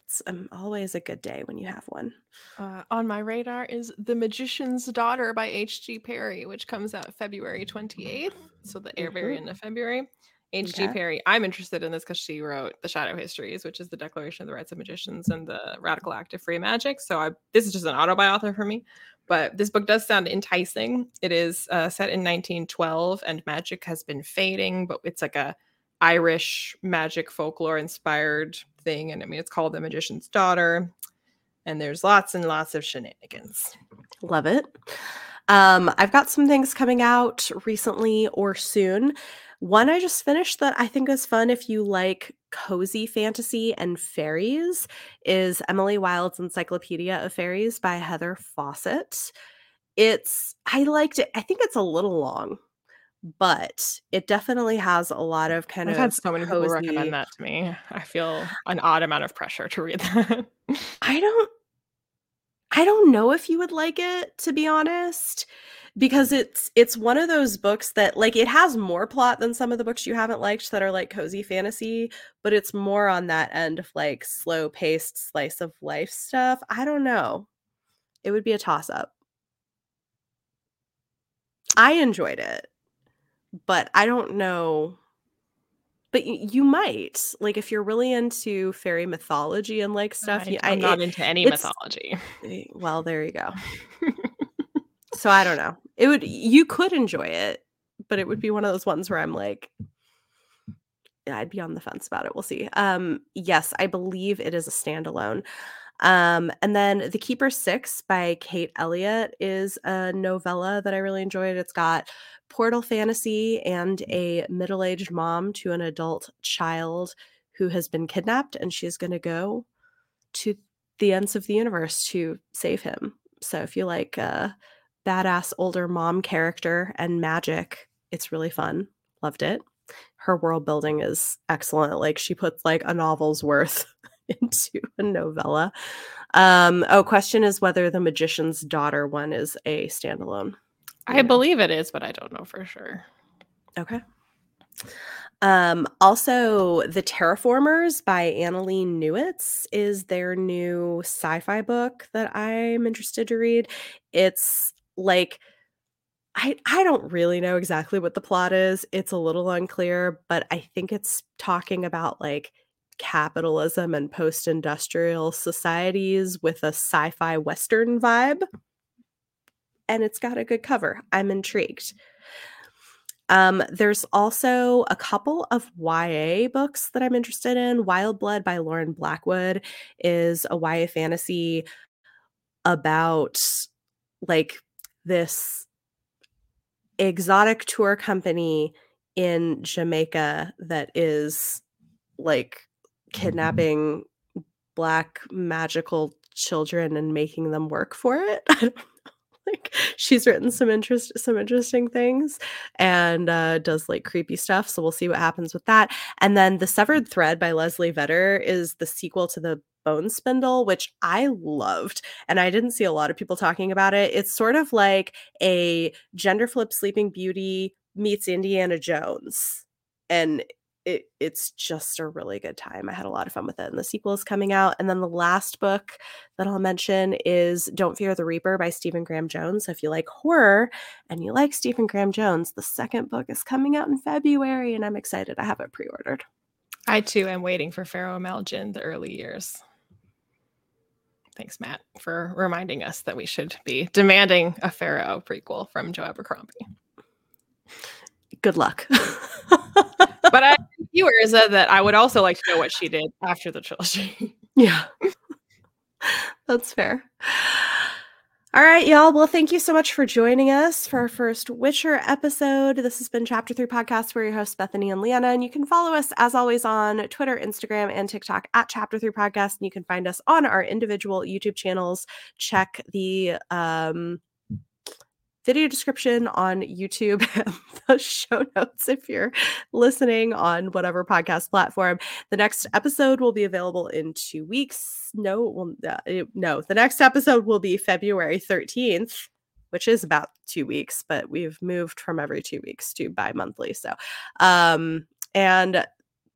It's um, always a good day when you have one. Uh, on my radar is The Magician's Daughter by H.G. Parry, which comes out February 28th. So the air Mhm. variant of February. H.G. Okay. Parry. I'm interested in this because she wrote The Shadow Histories, which is the Declaration of the Rights of Magicians and the Radical Act of Free Magic. So I, this is just an autobiography for me. But this book does sound enticing. It is uh, set in 1912 and magic has been fading, but it's like a Irish magic folklore inspired thing. And I mean, it's called The Magician's Daughter. And there's lots and lots of shenanigans. Love it. Um, I've got some things coming out recently or soon. One I just finished that I think is fun if you like cozy fantasy and fairies is Emily Wilde's Encyclopedia of Fairies by Heather Fawcett. It's I liked it. I think it's a little long, but it definitely has a lot of kind of. I've had so many people recommend that to me. I feel an odd amount of pressure to read that. I don't I don't know if you would like it to be honest because it's it's one of those books that like it has more plot than some of the books you haven't liked that are like cozy fantasy, but it's more on that end of like slow paced slice of life stuff. I don't know. It would be a toss up. I enjoyed it, but I don't know. But y- you might like if you're really into fairy mythology and like stuff. I, You, I I'm not it, into any mythology. eh, well, there you go. So I don't know. It would you could enjoy it, but it would be one of those ones where I'm like, yeah, I'd be on the fence about it. We'll see. Um, yes, I believe it is a standalone. Um, and then The Keeper Six by Kate Elliott is a novella that I really enjoyed. It's got portal fantasy and a middle-aged mom to an adult child who has been kidnapped, and she's going to go to the ends of the universe to save him. So if you like a badass older mom character and magic, it's really fun. Loved it. Her world building is excellent. Like she puts like a novel's worth into a novella. Um, oh, question is whether the magician's daughter one is a standalone. I know. believe it is, but I don't know for sure. Okay. Um, also, The Terraformers by Annalee Newitz is their new sci fi book that I'm interested to read. It's like, I, I don't really know exactly what the plot is. It's a little unclear, but I think it's talking about like capitalism and post industrial societies with a sci fi Western vibe. And it's got a good cover. I'm intrigued. Um, there's also a couple of YA books that I'm interested in. Wild Blood by Lauren Blackwood is a YA fantasy about like this exotic tour company in Jamaica that is like kidnapping black magical children and making them work for it. I don't. Like she's written some interest some interesting things and uh, does like creepy stuff. So we'll see what happens with that. And then The Severed Thread by Leslie Vedder is the sequel to The Bone Spindle, which I loved. And I didn't see a lot of people talking about it. It's sort of like a gender flip Sleeping Beauty meets Indiana Jones. And it, it's just a really good time. I had a lot of fun with it. And the sequel is coming out. And then the last book that I'll mention is Don't Fear the Reaper by Stephen Graham Jones. So if you like horror and you like Stephen Graham Jones, the second book is coming out in February, and I'm excited. I have it pre ordered. I too am waiting for Ferro Maljinn the early years. Thanks, Matt, for reminding us that we should be demanding a Ferro prequel from Joe Abercrombie. Good luck. But I viewers uh, that I would also like to know what she did after the trilogy. yeah. That's fair. All right, y'all. Well, thank you so much for joining us for our first Witcher episode. This has been Chapter 3 Podcast. We're your hosts, Bethany and Leanna. And you can follow us, as always, on Twitter, Instagram, and TikTok at Chapter 3 Podcast. And you can find us on our individual YouTube channels. Check the um, video description on YouTube and the show notes if you're listening on whatever podcast platform. The next episode will be available in two weeks. No, well, uh, no, the next episode will be February 13th, which is about two weeks, but we've moved from every two weeks to bi monthly. So, um, and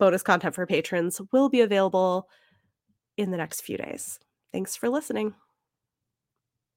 bonus content for patrons will be available in the next few days. Thanks for listening.